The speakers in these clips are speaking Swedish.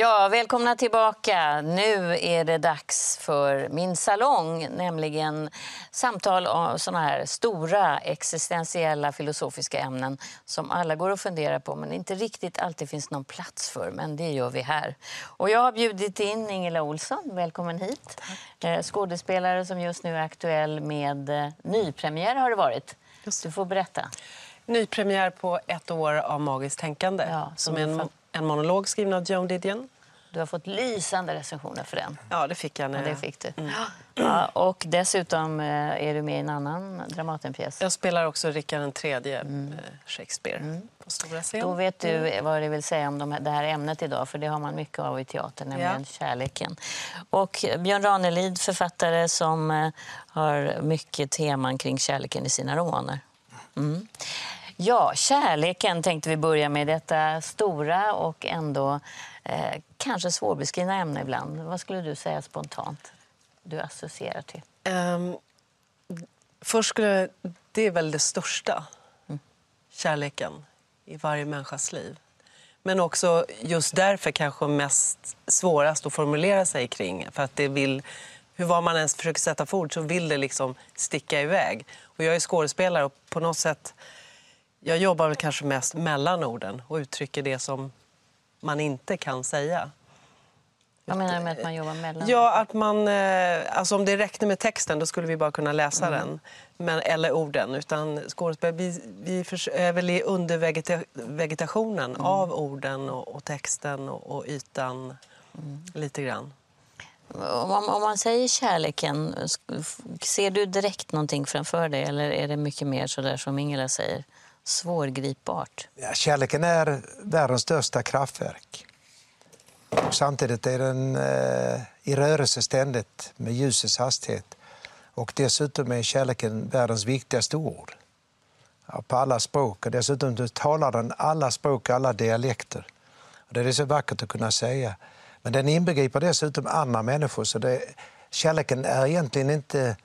Ja, välkomna tillbaka. Nu är det dags för min salong, nämligen samtal om såna här stora existentiella filosofiska ämnen som alla går att fundera på men inte riktigt alltid finns någon plats för. Men det gör vi här. Och jag har bjudit in Ingela Olsson, välkommen hit. Eh, skådespelare som just nu är aktuell med eh, nypremiär har det varit. Du får berätta. Nypremiär på ett år av magiskt tänkande. Ja, som är en, en monolog skriven av Joan Didion. Du har fått lysande recensioner för den. Ja, det fick jag. När... Ja, det fick du. Ja, och dessutom eh, är du med i en annan Dramatenpjäs. Jag spelar också Rickard III, mm. Shakespeare, på stora scen. Då vet du vad det vill säga om de det här ämnet idag, för det har man mycket av i teatern, nämligen ja. kärleken. Och Björn Ranelid, författare som eh, har mycket teman kring kärleken i sina romaner. Mm. Ja, kärleken tänkte vi börja med, detta stora och ändå eh, kanske svårbeskrivna ämne ibland. Vad skulle du säga spontant du associerar till? Um, först skulle det är väl det största, mm. kärleken i varje människas liv. Men också just därför kanske mest svårast att formulera sig kring. För att det vill, hur var man ens försöker sätta för ord så vill det liksom sticka iväg. Och jag är skådespelare och på något sätt jag jobbar väl kanske mest mellan orden och uttrycker det som man inte kan säga. Vad menar du med att man jobbar mellan? Ja, att man, eh, alltså om det räckte med texten då skulle vi bara kunna läsa mm. den. Men, eller orden. Utan skådespel, vi, vi är väl i undervegetationen mm. av orden och, och texten och, och ytan mm. lite grann. Om, om, man säger kärleken, ser du direkt någonting framför dig eller är det mycket mer så där som Ingela säger? Svårgripbart? Ja, kärleken är världens största kraftverk. Och samtidigt är den eh, i rörelse ständigt med ljusets hastighet. Och dessutom är kärleken världens viktigaste ord. Ja, på alla språk. Och dessutom talar den alla språk, alla dialekter. Och det är så vackert att kunna säga. Men den inbegriper dessutom andra människor. Så det, kärleken är egentligen inte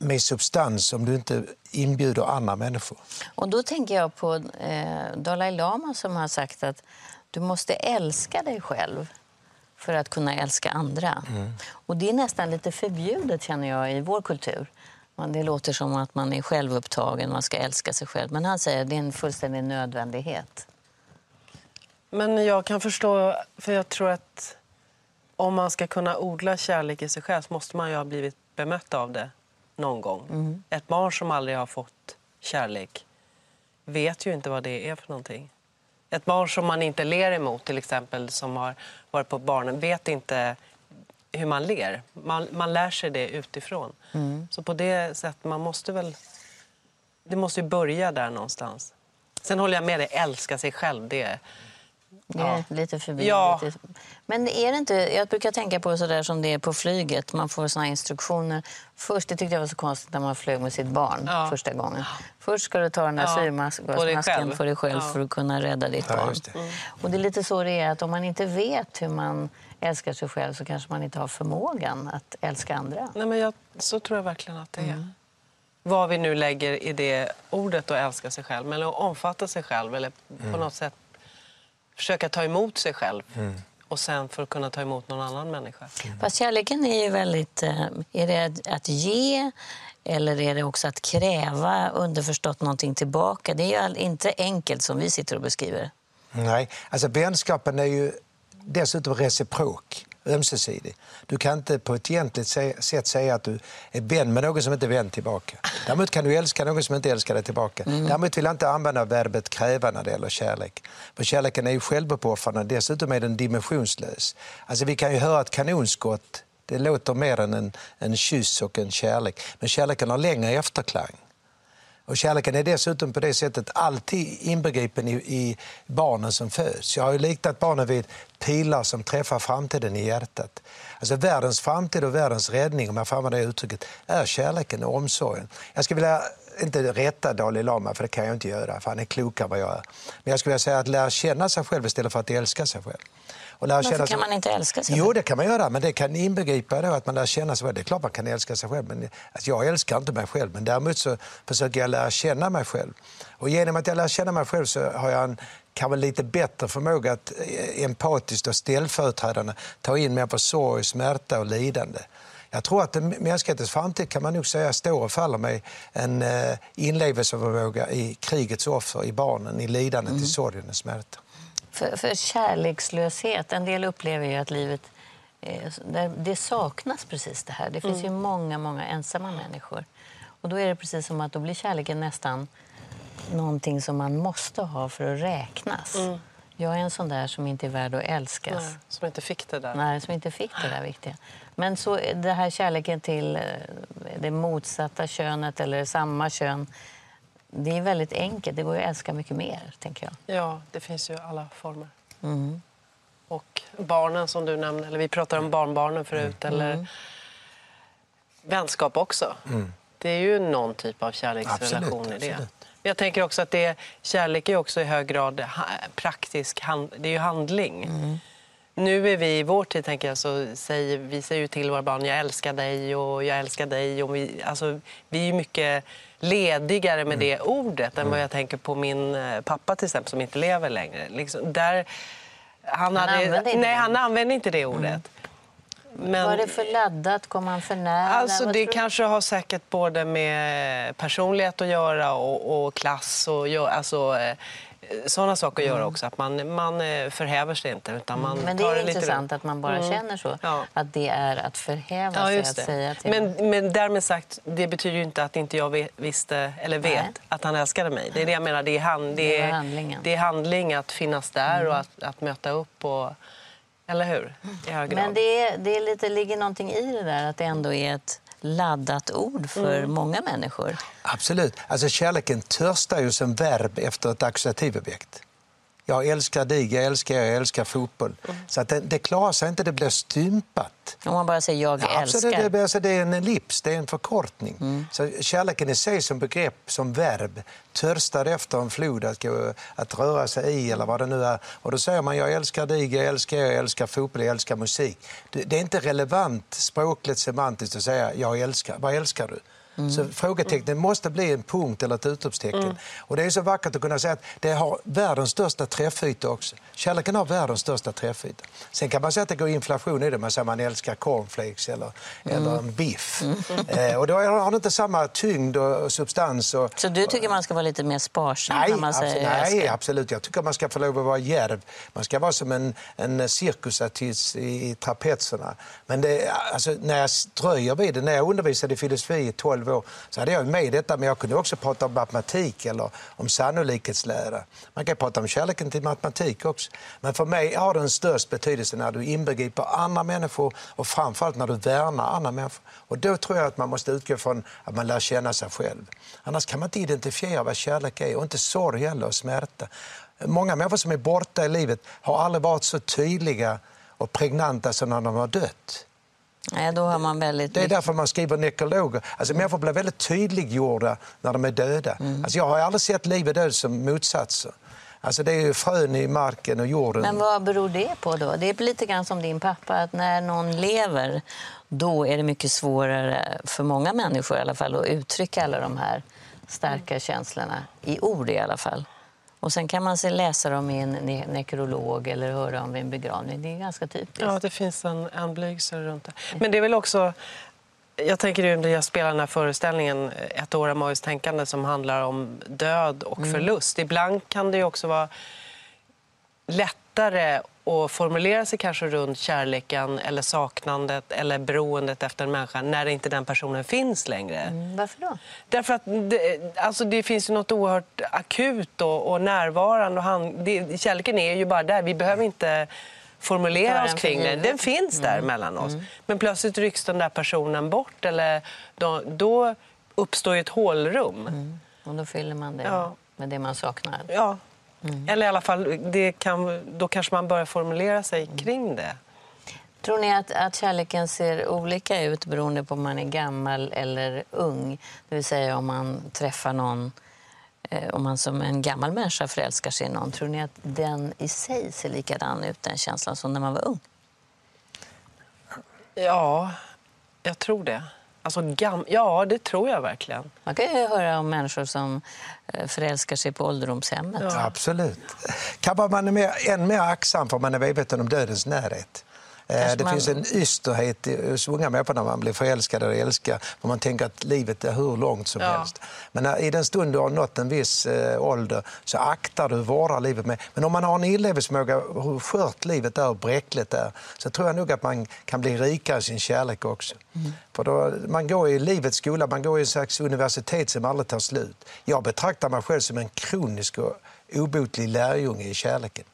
med substans om du inte inbjuder andra människor. Och då tänker jag på eh, Dalai Lama som har sagt att du måste älska dig själv för att kunna älska andra. Mm. Och det är nästan lite förbjudet känner jag i vår kultur. Det låter som att man är självupptagen, man ska älska sig själv. Men han säger att det är en fullständig nödvändighet. Men jag kan förstå, för jag tror att om man ska kunna odla kärlek i sig själv så måste man ju ha blivit bemött av det någon gång. Mm. Ett barn som aldrig har fått kärlek vet ju inte vad det är för någonting. Ett barn som man inte ler emot, till exempel, som har varit på barnen, vet inte hur man ler. Man, man lär sig det utifrån. Mm. Så på det sättet, man måste väl... Det måste ju börja där någonstans. Sen håller jag med dig, älska sig själv, det det är ja. lite förbi. Ja. Lite. Men är det inte, jag brukar tänka på så som det är på flyget. Man får såna instruktioner. Först, det tyckte jag var så konstigt när man flög med sitt barn ja. första gången. Först ska du ta den där ja. syrmasken för dig själv för att kunna rädda ditt barn. Det. Mm. Och det är lite så det är, att om man inte vet hur man älskar sig själv så kanske man inte har förmågan att älska andra. Nej, men jag, så tror jag verkligen att det är. Mm. Vad vi nu lägger i det ordet att älska sig själv, eller att omfatta sig själv eller på mm. något sätt försöka ta emot sig själv. Mm. Och sen för att kunna ta emot någon annan människa. Mm. Fast kärleken är ju väldigt... Eh, är det att ge eller är det också att kräva underförstått någonting tillbaka? Det är ju inte enkelt som vi sitter och beskriver. Nej, alltså vänskapen är ju dessutom reciprok ömsesidig. Du kan inte på ett egentligt sätt säga att du är vän med någon som inte är vän tillbaka. Däremot kan du älska någon som inte älskar dig tillbaka. Mm. Däremot vill jag inte använda verbet kräva när det gäller kärlek. För kärleken är ju självuppoffrande, dessutom är den dimensionslös. Alltså vi kan ju höra ett kanonskott, det låter mer än en, en kyss och en kärlek. Men kärleken har längre efterklang. Och kärleken är dessutom på det sättet alltid inbegripen i, i barnen som föds. Jag har ju liknat barnen vid pilar som träffar framtiden i hjärtat. Alltså världens framtid och världens räddning, om jag får använda det uttrycket, är kärleken och omsorgen. Jag skulle vilja inte rätta Dalai Lama, för det kan jag inte göra, för han är klokare än vad jag är. Men jag skulle vilja säga att lära känna sig själv istället för att älska sig själv. Och lära Varför känna kan man inte älska sig själv? Jo, det kan man göra, men det kan inbegripa då att man lär känna sig själv. Det är klart man kan älska sig själv, men alltså, jag älskar inte mig själv. Men däremot så försöker jag lära känna mig själv. Och genom att jag lär känna mig själv så har jag en kanske lite bättre förmåga att eh, empatiskt och ställföreträdande ta in människors sorg, smärta och lidande. Jag tror att mänsklighetens framtid kan man nog säga står och faller med en eh, inlevelseförmåga i krigets offer, i barnen, i lidandet, mm. i sorgen och smärtan. För, för kärlekslöshet, en del upplever ju att livet eh, det saknas precis det här. Det finns mm. ju många, många ensamma människor. Och då är det precis som att då blir kärleken nästan någonting som man måste ha för att räknas. Mm. Jag är en sån där som inte är värd att älskas. Nej, som inte fick det där. Nej, som inte fick det där viktiga. Men så det här kärleken till eh, det motsatta könet eller samma kön det är väldigt enkelt. Det går att älska mycket mer, tänker jag. Ja, det finns ju alla former. Mm. Och barnen som du nämnde, eller vi pratade om barnbarnen förut, mm. eller vänskap också. Mm. Det är ju någon typ av kärleksrelation absolut, i det. Absolut. Jag tänker också att det, kärlek är också i hög grad praktisk, det är ju handling. Mm. Nu är vi i vår tid, tänker jag, så säger vi säger ju till våra barn jag älskar dig och jag älskar dig. Och vi, alltså, vi är mycket ledigare med mm. det ordet än vad mm. jag tänker på min eh, pappa till exempel som inte lever längre. Liksom, där, han, han, hade, nej, han använde inte det ordet. Mm. Men, var det för laddat? Kom han för nära? Alltså, det kanske har säkert både med personlighet att göra och, och klass. Och, alltså, eh, sådana saker mm. gör också att man, man eh, förhäver sig inte. Utan man men det är det intressant att man bara mm. känner så. Ja. Att det är att förhäva ja, sig. Att säga till men, men därmed sagt, det betyder ju inte att inte jag visste eller vet Nej. att han älskade mig. Det är det jag menar. Det är, hand, det är, det är handling att finnas där mm. och att, att möta upp. Och, eller hur? Men det, är, det är lite, ligger någonting i det där att det ändå är ett laddat ord för mm. många människor. Absolut. Alltså kärleken törstar ju som verb efter ett ackusativobjekt. Jag älskar dig, jag älskar jag älskar fotboll. Mm. Så att det, det klarar sig inte, det blir stympat. Om man bara säger jag ja, älskar? Det, det, alltså det är en ellips, det är en förkortning. Mm. Så kärleken i sig som begrepp, som verb, törstar efter en flod att, gå, att röra sig i eller vad det nu är. Och då säger man jag älskar dig, jag älskar jag älskar fotboll, jag älskar musik. Det, det är inte relevant språkligt semantiskt att säga jag älskar. Vad älskar du? Mm. Så frågetecknet måste bli en punkt eller ett utropstecken. Mm. Och det är så vackert att kunna säga att det har världens största träffyta också. Kärleken har världens största träffyta. Sen kan man säga att det går inflation i det. Man säger att man älskar cornflakes eller, mm. eller en biff. Mm. Eh, och då har det inte samma tyngd och substans. Och, så du tycker man ska vara lite mer sparsam nej, man säger absolut, Nej, absolut. Jag tycker man ska få lov att vara djärv. Man ska vara som en, en cirkusartist i, i trapetserna. Men det, alltså, när jag dröjer vid det, när jag undervisade i filosofi i 12 nivå så hade jag med detta, men jag kunde också prata om matematik eller om sannolikhetslära. Man kan prata om kärleken till matematik också. Men för mig har den störst betydelse när du inbegriper andra människor och framförallt när du värnar andra människor. Och då tror jag att man måste utgå från att man lär känna sig själv. Annars kan man inte identifiera vad kärlek är och inte sorg heller och smärta. Många människor som är borta i livet har aldrig varit så tydliga och pregnanta som när de har dött. Nej, då har man väldigt... Det är därför man skriver nekrologer. Alltså, människor blir väldigt tydliggjorda när de är döda. Mm. Alltså, jag har aldrig sett liv och död som motsatser. Alltså det är ju frön i marken och jorden. Men vad beror det på då? Det är lite grann som din pappa, att när någon lever då är det mycket svårare för många människor i alla fall att uttrycka alla de här starka känslorna, i ord i alla fall. Och sen kan man se, läsa dem i en ne nekrolog eller höra om vid en begravning. Det är ganska typiskt. Ja, det finns en, en blygsel runt det. Men det är väl också... Jag tänker ju när jag spelar den här föreställningen Ett år av tänkande som handlar om död och mm. förlust. Ibland kan det också vara lättare att formulera sig kanske runt kärleken eller saknandet eller beroendet efter en människa när inte den personen finns längre. Mm, varför då? Därför att det, alltså det finns ju något oerhört akut och, och närvarande. Och han, det, kärleken är ju bara där. Vi behöver inte formulera oss kring den. Den finns där mm. mellan oss. Mm. Men plötsligt rycks den där personen bort eller då, då uppstår ett hålrum. Mm. Och då fyller man det Ja. med det man saknar. Ja. Eller i alla fall, det kan, då kanske man börjar formulera sig kring det. Tror ni att, att kärleken ser olika ut beroende på om man är gammal eller ung? Det vill säga om man träffar någon, eh, om man som en gammal människa förälskar sig i någon. Tror ni att den i sig ser likadan ut, den känslan, som när man var ung? Ja, jag tror det. Alltså, gam- ja, det tror jag verkligen. Man kan ju höra om människor som eh, förälskar sig på ålderdomshemmet. Absolut. Kanske man är mer, än mer aktsam för man är medveten om dödens närhet. Eh, Det man- finns en ysterhet hos unga människor när man blir förälskad eller älskar. För man tänker att livet är hur långt som Ja. helst. Men när, i den stund du har nått en viss eh, ålder så aktar du, vårdar livet med. Men om man har en inlevelseförmåga hur skört livet är och bräckligt är så tror jag nog att man kan bli rikare i sin kärlek också. För då, man går i livets skola, man går i en slags universitet som aldrig tar slut. Jag betraktar mig själv som en kronisk och obotlig lärjunge i kärleken.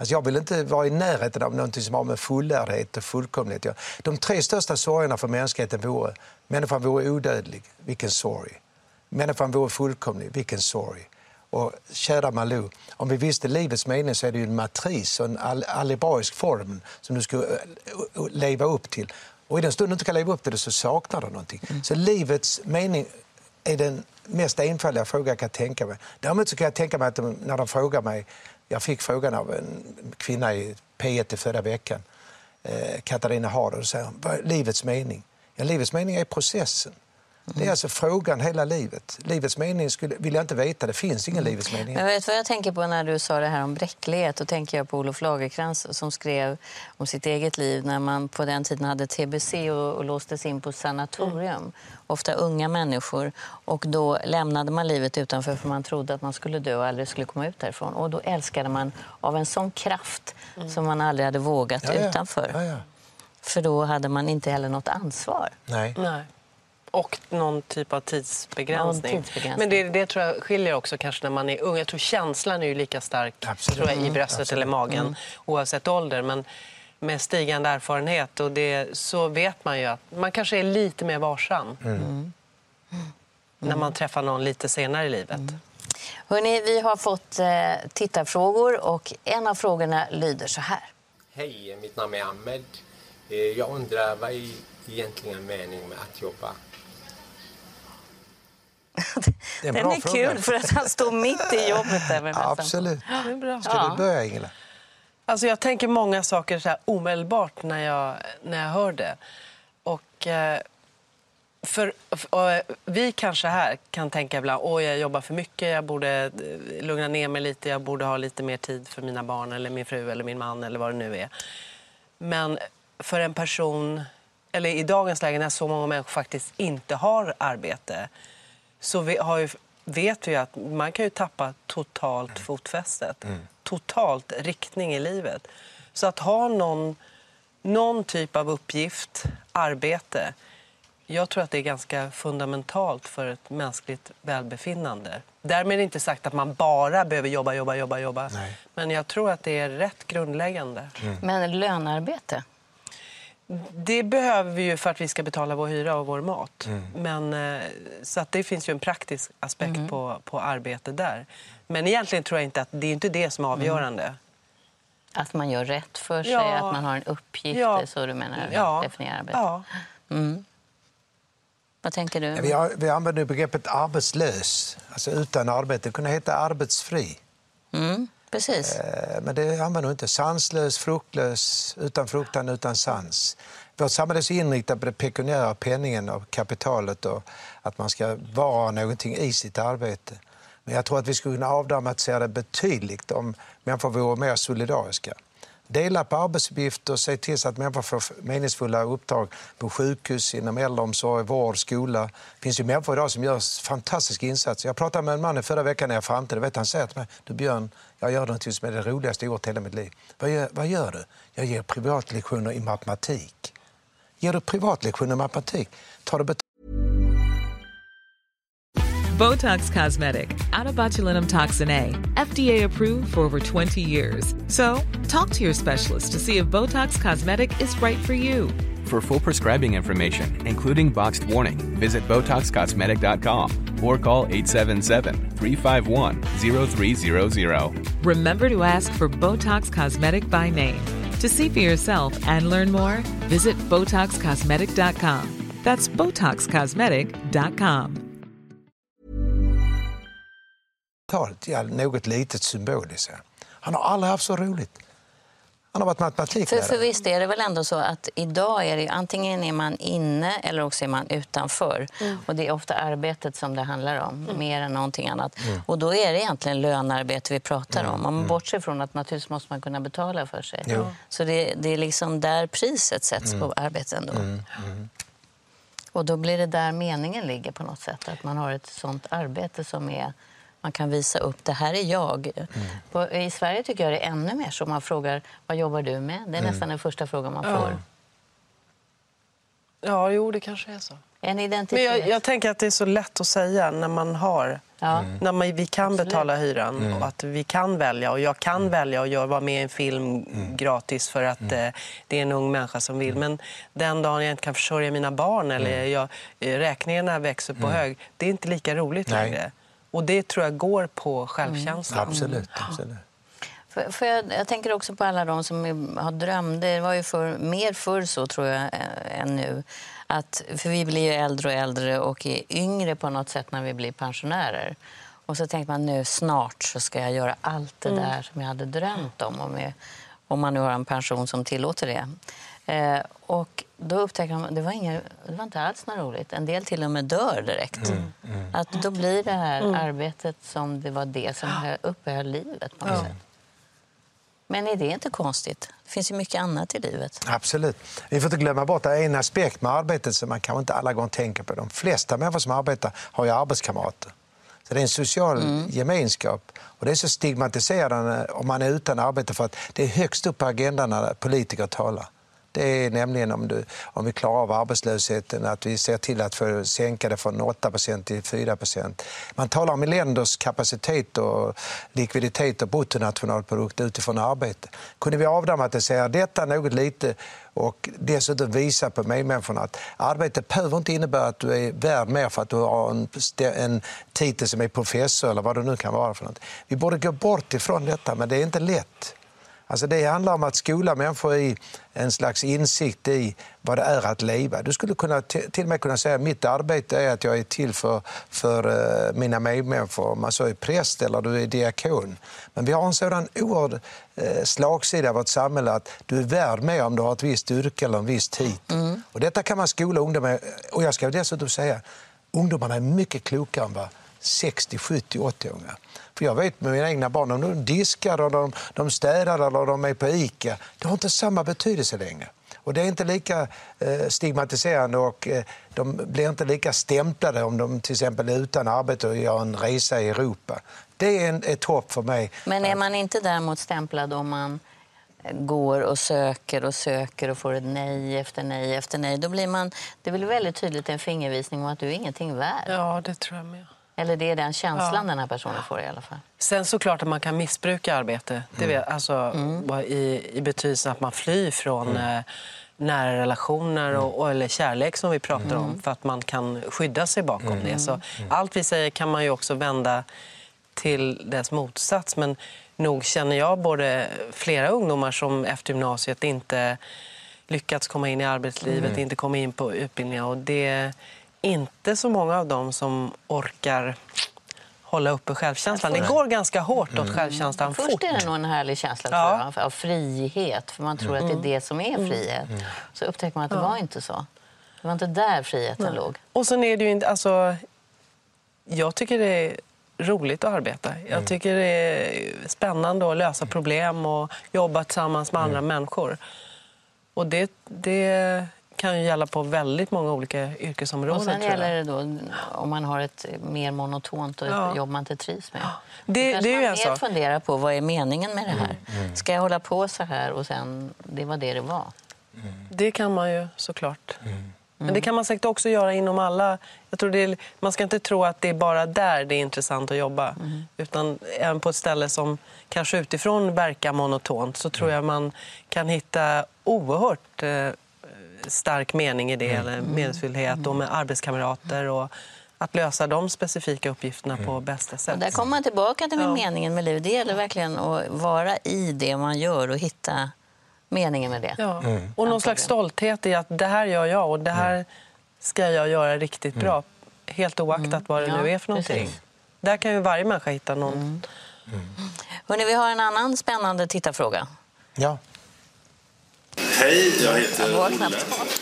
Alltså jag vill inte vara i närheten av något som har med fullärdhet och fullkomlighet att göra. De tre största sorgerna för mänskligheten vore människan vore odödlig, vilken sorg. Människan vore fullkomlig, vilken sorg. Och kära Malou, om vi visste livets mening så är det en matris och en al- algebraisk form som du ska eh, eh, leva upp till. Och i den stund du inte kan leva upp till det så saknar du någonting. Så livets mening är den mest enfaldiga fråga jag kan tänka mig. Däremot så kan jag tänka mig att de, när de frågar mig, jag fick frågan av en kvinna i P1 i förra veckan, eh, Katarina Harder, och säger vad är livets mening? Ja, livets mening är processen. Det är alltså frågan hela livet. Livets mening skulle, vill jag inte veta, det finns ingen livets mening. Men vet du vad jag tänker på när du sa det här om bräcklighet? Då tänker jag på Olof Lagercrantz som skrev om sitt eget liv när man på den tiden hade TBC och, och låstes in på sanatorium. Ofta unga människor. Och då lämnade man livet utanför för man trodde att man skulle dö och aldrig skulle komma ut därifrån. Och då älskade man av en sån kraft som man aldrig hade vågat Ja, ja. utanför. Ja, ja. För då hade man inte heller något ansvar. Nej. Nej. Och någon typ av tidsbegränsning. Ja, tidsbegränsning. Men det, det tror jag skiljer också kanske när man är ung. Jag tror känslan är ju lika stark Absolut. tror jag, i Mm, bröstet absolut. eller magen oavsett ålder. Men med stigande erfarenhet och det, så vet man ju att man kanske är lite mer varsam när man träffar någon lite senare i livet. Hörrni, vi har fått eh, tittarfrågor och en av frågorna lyder så här. Hej, mitt namn är Ahmed. Eh, Jag undrar vad är egentligen meningen med att jobba? Det är en Den bra är fråga. kul för att han står mitt i jobbet. Där med mössan på. Absolut. Bra. Ska du börja, Ingela? Alltså jag tänker många saker så här omedelbart när jag, när jag hör det. Och, eh, för, och eh, vi kanske här kan tänka ibland att jag jobbar för mycket, jag borde eh, lugna ner mig lite, jag borde ha lite mer tid för mina barn eller min fru eller min man eller vad det nu är. Men för en person, eller i dagens läge när så många människor faktiskt inte har arbete så vi har ju, vet vi att man kan ju tappa totalt fotfästet. Totalt riktning i livet. Så att ha någon, någon typ av uppgift, arbete jag tror att det är ganska fundamentalt för ett mänskligt välbefinnande. Därmed inte sagt att man bara behöver jobba, jobba, jobba, jobba. Nej. Men jag tror att det är rätt grundläggande. Men lönarbete? Det behöver vi ju för att vi ska betala vår hyra och vår mat. Mm. Men, eh, så att det finns ju en praktisk aspekt Mm. på, på arbete där. Men egentligen tror jag inte att det är inte det som är avgörande. Att man gör rätt för sig, Ja. att man har en uppgift, Ja. så du menar? Ja. Definiera arbete. Ja. Vad tänker du? Vi, har, vi använder begreppet arbetslös, alltså utan arbete. Det kunde heta arbetsfri. Mm, precis. Eh, men det använder vi inte. Sanslös, fruktlös, utan fruktan, utan sans. Vårt samhälle är så inriktat på det pekuniära penningen och kapitalet och att man ska vara någonting i sitt arbete. Men jag tror att vi skulle kunna avdramatisera det betydligt om människor vore mer solidariska. Dela på arbetsuppgifter och se till så att människor får meningsfulla uppdrag på sjukhus, inom äldreomsorg, vård, skola. Det finns ju människor idag som gör fantastiska insatser. Jag pratade med en man i förra veckan när jag framträdde. Vet, han säger till mig, du Björn, jag gör något som är det roligaste jag gjort i hela mitt liv. Vad gör, vad gör du? Jag ger privatlektioner i matematik. Ger du privatlektioner i matematik? Tar du betalt Botox Cosmetic, out of botulinum toxin A, FDA approved for over 20 years. So, talk to your specialist to see if Botox Cosmetic is right for you. For full prescribing information, including boxed warning, visit BotoxCosmetic.com or call 877 351 0300. Remember to ask for Botox Cosmetic by name. To see for yourself and learn more, visit BotoxCosmetic.com. That's BotoxCosmetic.com. talet, ja, något litet symboliskt. Han har aldrig haft så roligt. Han har varit För, matematiklärare. för visst är det väl ändå så att idag är det ju, antingen är man inne eller också är man utanför. Och det är ofta arbetet som det handlar om, mer än någonting annat. Och då är det egentligen lönarbete vi pratar om. Om man bortser från att naturligtvis måste man kunna betala för sig. Jo. Så det, det är liksom där priset sätts på arbetet ändå. Och då blir det där meningen ligger på något sätt. Att man har ett sånt arbete som är man kan visa upp, det här är jag. På, I Sverige tycker jag det är ännu mer så. Man frågar, vad jobbar du med? Det är nästan den första frågan man får. Ja, jo, det kanske är så. En Men identitet. jag, jag tänker att det är så lätt att säga när man har Ja. När man, vi kan Absolut. betala hyran och att vi kan välja. Och jag kan välja att göra- vara med i en film gratis för att eh, det är en ung människa som vill. Men den dagen jag inte kan försörja mina barn eller jag, eh, räkningarna växer på hög, det är inte lika roligt Nej. längre. Och det tror jag går på självkänslan. Absolut. absolut. För, för jag, jag tänker också på alla de som har drömt. Det var ju för, mer förr så, tror jag, än nu. Att, för vi blir ju äldre och äldre och är yngre på något sätt när vi blir pensionärer. Och så tänkte man nu snart så ska jag göra allt det där som jag hade drömt om. Om, jag, om man nu har en pension som tillåter det. Eh, och då upptäcker man att det var, inga, det var inte alls något roligt. En del till och med dör direkt. Att då blir det här arbetet som det var det som hö- uppehöll livet på något sätt. Men är det inte konstigt? Det finns ju mycket annat i livet. Absolut. Vi får inte glömma bort att en aspekt med arbetet som man kanske inte alla gånger tänker på. De flesta människor som arbetar har ju arbetskamrater. Så det är en social gemenskap. Och det är så stigmatiserande om man är utan arbete för att det är högst upp på agendan när politiker talar. Det är nämligen om, du, om vi klarar av arbetslösheten, att vi ser till att få sänka det från 8 till 4 Man talar om länders kapacitet och likviditet och bruttonationalprodukt utifrån arbete. Kunde vi avdramatisera detta något lite och dessutom visa på medmänniskorna att arbete behöver inte innebära att du är värd mer för att du har en, en titel som är professor eller vad det nu kan vara för något. Vi borde gå bort ifrån detta, men det är inte lätt. Alltså det handlar om att skola människor i en slags insikt i vad det är att leva. Du skulle kunna, till och med kunna säga att mitt arbete är att jag är till för, för eh, mina medmänniskor, om man så är präst eller du är diakon. Men vi har en sådan oerhörd eh, slagsida i vårt samhälle att du är värd mer om du har ett visst yrke eller en viss titel. Och detta kan man skola ungdomar Och jag ska dessutom säga, ungdomarna är mycket klokare än vad 60, 70, 80-åringar. För jag vet med mina egna barn, om de diskar, och de, de städar eller de är på ICA, det har inte samma betydelse längre. Och det är inte lika eh, stigmatiserande och eh, de blir inte lika stämplade om de till exempel är utan arbete och gör en resa i Europa. Det är en, ett hopp för mig. Men är man inte däremot stämplad om man går och söker och söker och får ett nej efter nej efter nej, då blir man, det blir väldigt tydligt en fingervisning om att du är ingenting värd. Ja, det tror jag med. Eller det är den känslan Ja. den här personen får i alla fall. Sen såklart att man kan missbruka arbete. Det vet, alltså, i, I betydelsen att man flyr från eh, nära relationer och, och, eller kärlek som vi pratar om för att man kan skydda sig bakom det. Så allt vi säger kan man ju också vända till dess motsats. Men nog känner jag både flera ungdomar som efter gymnasiet inte lyckats komma in i arbetslivet, inte komma in på utbildningar. Och det inte så många av dem som orkar hålla uppe självkänslan. Det går ganska hårt åt självkänslan Först fort. är det nog en härlig känsla Ja. jag, av frihet, för man tror att det är det som är frihet. Så upptäcker man att det var inte så. Det var inte där friheten låg. Och sen är det ju inte... Alltså, jag tycker det är roligt att arbeta. Jag tycker det är spännande att lösa problem och jobba tillsammans med andra människor. Och det, det kan ju gälla på väldigt många olika yrkesområden. Och sen tror jag. gäller det då om man har ett mer monotont och Ja. jobb man inte trivs med. Det- Då det är ju man en sak. funderar på vad är meningen med det här. Ska jag hålla på så här och sen, det var det det var. Det kan man ju såklart. Men det kan man säkert också göra inom alla... Jag tror det är, man ska inte tro att det är bara där det är intressant att jobba. Utan även på ett ställe som kanske utifrån verkar monotont så tror jag man kan hitta oerhört eh, stark mening i det, eller meningsfullhet och med arbetskamrater. Och att lösa de specifika uppgifterna Mm. på bästa sätt. Och där kommer man tillbaka till Ja. meningen med livet. Det gäller verkligen att vara i det man gör och hitta meningen med det. Ja. Och någon slags stolthet i att det här gör jag och det här ska jag göra riktigt bra. Helt oaktat vad det Ja, nu är för någonting. precis. Där kan ju varje människa hitta någon... Hörrni, vi har en annan spännande tittarfråga. Ja. Hej, jag heter Jag Olle.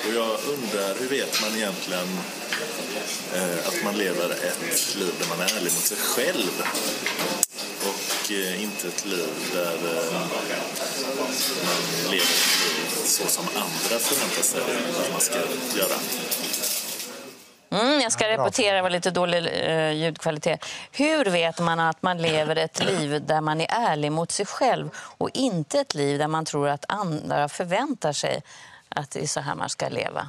Och jag undrar hur vet man egentligen eh, att man lever ett liv där man är ärlig mot sig själv? Och eh, inte ett liv där eh, man lever ett liv så som andra förväntar sig att man ska göra. Mm, jag ska repetera, det var lite dålig eh, ljudkvalitet. Hur vet man att man lever ett liv där man är ärlig mot sig själv och inte ett liv där man tror att andra förväntar sig att det är så här man ska leva?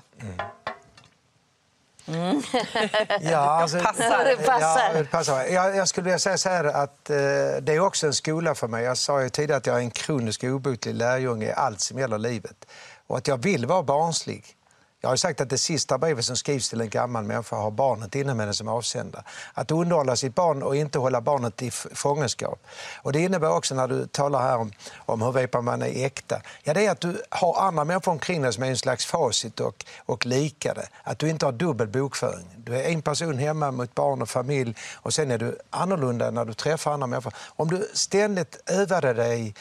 Ja, alltså, Passar. Det passar. Ja, det passar. Jag, jag skulle vilja säga så här att eh, det är också en skola för mig. Jag sa ju tidigare att jag är en kronisk obotlig lärjunge i allt som gäller livet. Och att jag vill vara barnslig. Jag har sagt att det sista brevet som skrivs till en gammal människa har barnet inom henne som avsändare. Att underhålla sitt barn och inte hålla barnet i fångenskap. Och det innebär också när du talar här om, om hur vet man är äkta. Ja, det är att du har andra människor omkring dig som är en slags facit och, och likade. Att du inte har dubbel bokföring. Du är en person hemma mot barn och familj och sen är du annorlunda när du träffar andra människor. Om du ständigt övade dig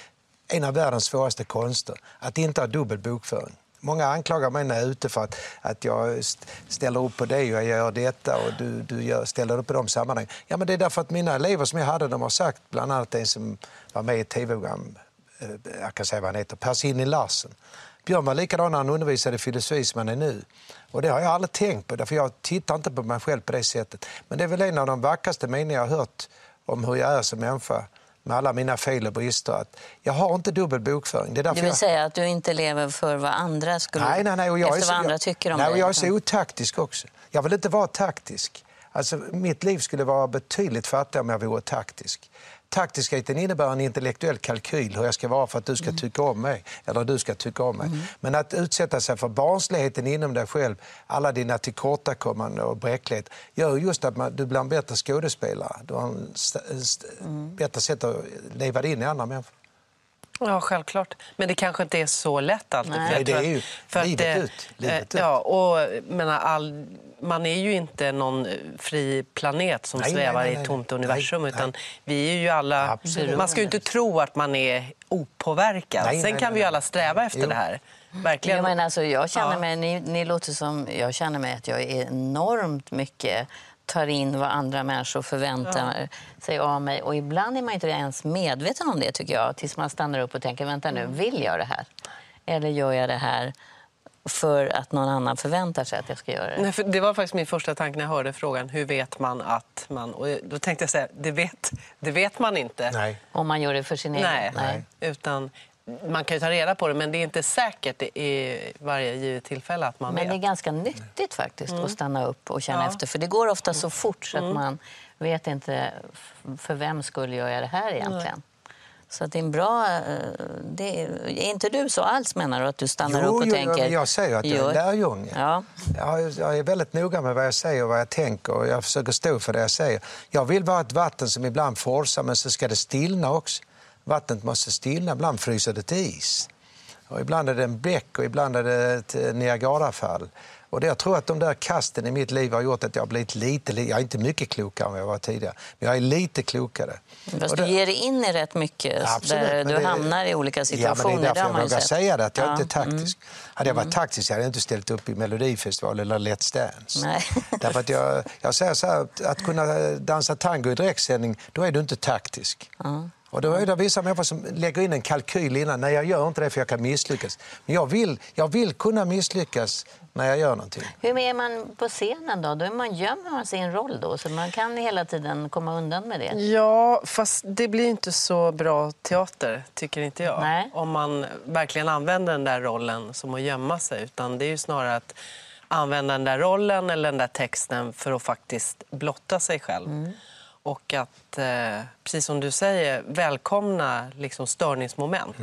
en av världens svåraste konster, att inte ha dubbel bokföring. Många anklagar mig när jag är ute för att, att jag ställer upp på det och jag gör detta och du, du gör, ställer upp på de sammanhangen. Ja, men det är därför att mina elever som jag hade, de har sagt, bland annat en som var med i ett tv-program, eh, jag kan säga vad han heter, Persini Larsen. Björn var likadan när han undervisade i filosofi som han är nu. Och det har jag aldrig tänkt på, därför jag tittar inte på mig själv på det sättet. Men det är väl en av de vackraste meningar jag har hört om hur jag är som människa med alla mina fel och brister. Att jag har inte dubbel bokföring. Det är därför Det vill jag... säga att du inte lever för vad andra skulle... Nej, nej, nej. Och jag efter är så, vad andra jag, tycker om nej, och dig. Jag är så otaktisk också. Jag vill inte vara taktisk. Alltså, mitt liv skulle vara betydligt fattigare om jag vore taktisk. Taktiskheten innebär en intellektuell kalkyl hur jag ska vara för att du ska tycka om mig. Eller du ska tycka om mig. Men att utsätta sig för barnsligheten inom dig själv, alla dina tillkortakommanden och bräcklighet, gör just att man, du blir en bättre skådespelare. Du har en st- st- bättre sätt att leva dig in i andra människor. Ja, självklart. Men det kanske inte är så lätt alltid. Nej. Det är ju att- för att livet det- ut, livet eh, ut. Ja, och menar, all, man är ju inte någon fri planet som Nej, nej, svävar nej, i nej. ett tomt universum. nej. Utan vi är ju alla... Absolut. Man ska ju inte tro att man är opåverkad. Nej, Sen nej, kan vi ju alla sträva efter Jo. det här. Verkligen. Jag, menar, alltså, jag känner Ja. mig, ni, ni låter som, jag känner mig att jag är enormt mycket tar in vad andra människor förväntar sig av mig. Och ibland är man inte ens medveten om det tycker jag. Tills man stannar upp och tänker, vänta nu, vill jag det här? Eller gör jag det här för att någon annan förväntar sig att jag ska göra det? Nej, för det var faktiskt min första tanke när jag hörde frågan. Hur vet man att man... Och då tänkte jag säga, det vet, det vet man inte. Nej. Om man gör det för sin egen... Nej. Nej. Utan man kan ju ta reda på det, men det är inte säkert i varje givet tillfälle att man Men det är ganska nyttigt faktiskt att stanna upp och känna Ja. efter. För det går ofta så fort så att man vet inte för vem skulle jag göra det här egentligen. Så det är en bra... eh, Det är, är inte du så alls menar du? Att du stannar Jo, upp och jo, tänker... jag säger att jag är gör- lärjunge. Ja. Jag, jag är väldigt noga med vad jag säger och vad jag tänker och jag försöker stå för det jag säger. Jag vill vara ett vatten som ibland forsar men så ska det stillna också. Vattnet måste stillna, ibland fryser det till is. Och ibland är det en bäck och ibland är det ett eh, Niagarafall. Och det, jag tror att de där kasten i mitt liv har gjort att jag har blivit lite, li- jag är inte mycket klokare än jag var tidigare, men jag är lite klokare. Fast Och du det- ger dig in i rätt mycket Absolut, där du det- hamnar i olika Ja, situationer. men det är därför jag vågar säga det, att jag Ja, inte är taktisk. Hade jag varit taktisk hade jag inte ställt upp i Melodifestival eller Let's Dance. Nej. Därför att jag, jag säger så här, att, kunna dansa tango i direktsändning, då är du inte taktisk. Och då är det vissa människor som lägger in en kalkyl innan. Nej, jag gör inte det för jag kan misslyckas. Men jag vill, jag vill kunna misslyckas när jag gör någonting. Hur är man på scenen då? Då är man gömmer man sin roll då, så man kan hela tiden komma undan med det. Ja, fast det blir inte så bra teater, tycker inte jag. Nej. Om man verkligen använder den där rollen som att gömma sig. Utan det är ju snarare att använda den där rollen eller den där texten för att faktiskt blotta sig själv. Och att, eh, precis som du säger, välkomna liksom störningsmoment.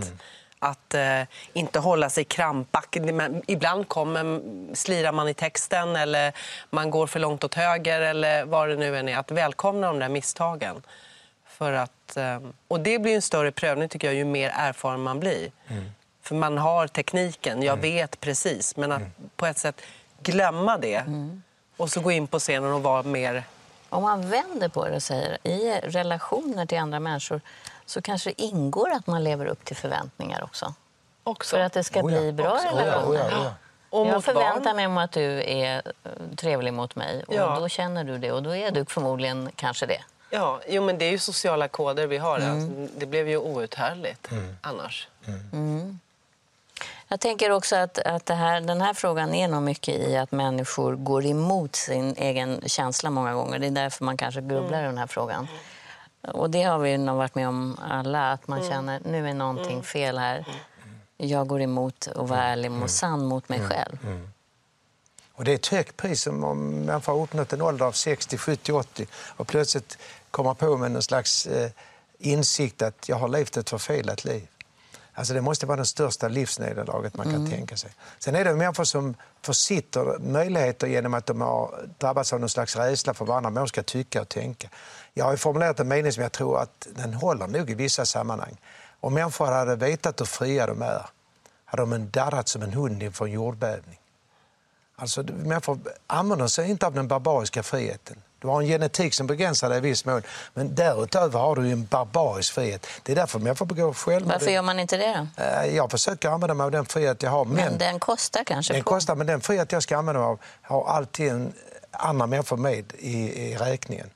Att eh, inte hålla sig krampaktig. Ibland kommer, slirar man i texten eller man går för långt åt höger eller vad det nu än är. Att välkomna de där misstagen. För att, eh, och det blir en större prövning tycker jag ju mer erfaren man blir. För man har tekniken, jag vet precis. Men att på ett sätt glömma det och så gå in på scenen och vara mer... Om man vänder på det och säger i relationer till andra människor så kanske det ingår att man lever upp till förväntningar också. Också. För att det ska Oh ja, bli bra också. Oh ja, relationer. oh ja, oh ja. Och jag förväntar barn. mig om att du är eh, trevlig mot mig och Ja. då känner du det och då är du förmodligen kanske det. Ja, jo, men det är ju sociala koder vi har. Mm. Alltså, det blev ju outhärdligt annars. Jag tänker också att, att det här, den här frågan är nog mycket i att människor går emot sin egen känsla många gånger. Det är därför man kanske grubblar i den här frågan. Och det har vi nog varit med om alla, att man känner nu är någonting fel här. Jag går emot att vara ärlig och sann mot mig själv. Och det är ett högt pris om människor har uppnått en ålder av 60, 70, 80 och plötsligt kommer på med någon slags eh, insikt att jag har levt ett förfelat liv. Alltså det måste vara det största livsnederlaget man kan tänka sig. Sen är det människor som försitter möjligheter genom att de har drabbats av någon slags rädsla för vad andra människor ska tycka och tänka. Jag har formulerat en mening som jag tror att den håller nog i vissa sammanhang. Om människor hade vetat hur fria de är hade de darrat som en hund inför en jordbävning. Alltså, människor använder sig inte av den barbariska friheten. Du har en genetik som begränsar dig i viss mån, men därutöver har du en barbarisk frihet. Det är därför människor begår självmord. Varför gör man inte det då? Eh, Jag försöker använda mig av den frihet jag har, men, Men den kostar kanske den på. kostar, men den frihet jag ska använda mig av har alltid en, andra människor med i, i räkningen.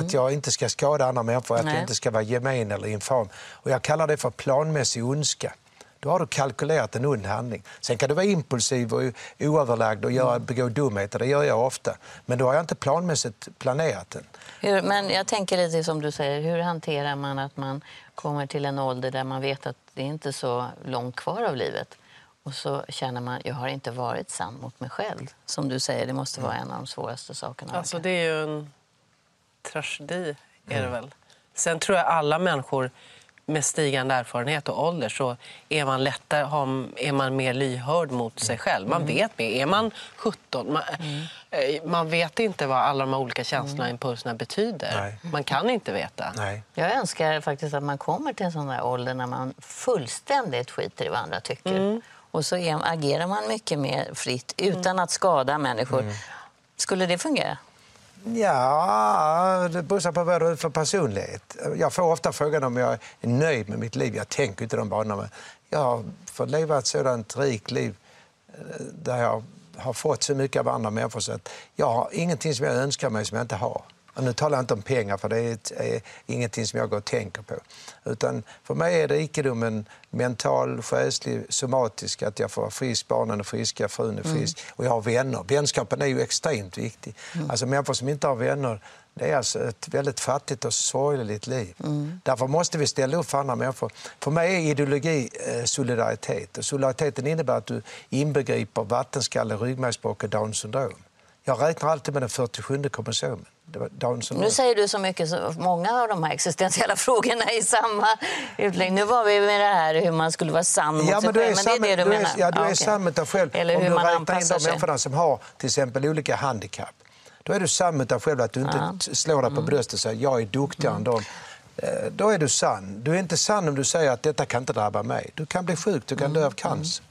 Att jag inte ska skada andra människor, att Nej. jag inte ska vara gemen eller infam. Och jag kallar det för planmässig ondska. Då har du kalkylerat en ond handling. Sen kan du vara impulsiv och oöverlagd och göra, begå dumheter, det gör jag ofta. Men då har jag inte planmässigt planerat den. Hur, men jag tänker lite som du säger, hur hanterar man att man kommer till en ålder där man vet att det är inte är så långt kvar av livet och så känner man, jag har inte varit sann mot mig själv. Som du säger, det måste vara en av de svåraste sakerna. Alltså, det är ju en tragedi. Är det väl. Sen tror jag alla människor med stigande erfarenhet och ålder så är man, lättare, är man mer lyhörd mot sig själv. Man vet mer. Är man 17, man, eh, man vet inte vad alla de här olika känslorna och impulserna betyder. Nej. Man kan inte veta. Nej. Jag önskar faktiskt att man kommer till en sån där ålder när man fullständigt skiter i vad andra tycker. Och så agerar man mycket mer fritt utan att skada människor. Skulle det fungera? Ja, det beror på vad du är för personlighet. Jag får ofta frågan om jag är nöjd med mitt liv. Jag tänker inte de banorna. Men jag har fått leva ett sådant rikt liv eh, där jag har fått så mycket av andra människor så att jag har ingenting som jag önskar mig som jag inte har. Och nu talar jag inte om pengar, för det är, ett, är ingenting som jag går och tänker på. Utan för mig är rikedomen mental, själslig, somatisk. Att jag får vara frisk, barnen är friska, frun är frisk. Och jag har vänner. Vänskapen är ju extremt viktig. Alltså människor som inte har vänner, det är alltså ett väldigt fattigt och sorgligt liv. Därför måste vi ställa upp för andra människor. För mig är ideologi eh, solidaritet. Och solidariteten innebär att du inbegriper vattenskalle, ryggmärgsbråck och Downs syndrom. Jag räknar alltid med den 47 kromosomen. Nu säger du så mycket, så många av de här existentiella frågorna i samma utläggning. Nu var vi med det här hur man skulle vara sann mot Ja, sig men du är, själv. Men det är det du du menar? är, ja, du är okej. sann mot dig själv. Eller Om hur du man räknar in de sig. människorna som har till exempel olika handikapp. Då är du sann mot dig själv att du inte t- slår dig på bröstet och säger jag är duktigare än dem. Eh, Då är du sann. Du är inte sann om du säger att detta kan inte drabba mig. Du kan bli sjuk, du kan dö av cancer.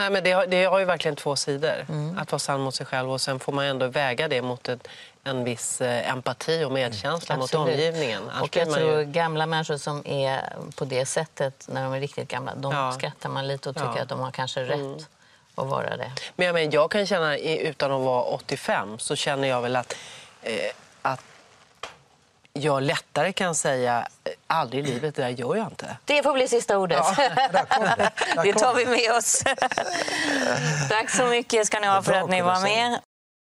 Nej, men det, har, det har ju verkligen två sidor. Att vara sann mot sig själv och sen får man ändå väga det mot ett, en viss eh, empati och medkänsla mot Absolut. omgivningen. Annars Och jag tror ju... gamla människor som är på det sättet när de är riktigt gamla, de Ja. skrattar man lite och tycker Ja. Mm. att de har kanske rätt att vara det. Men jag, menar, jag kan känna, utan att vara 85, så känner jag väl att, eh, att jag lättare kan säga aldrig i livet, det där gör jag inte. Det får bli sista ordet. Där kom det. Där det tar vi med oss. Tack så mycket ska ni ha för att ni var med.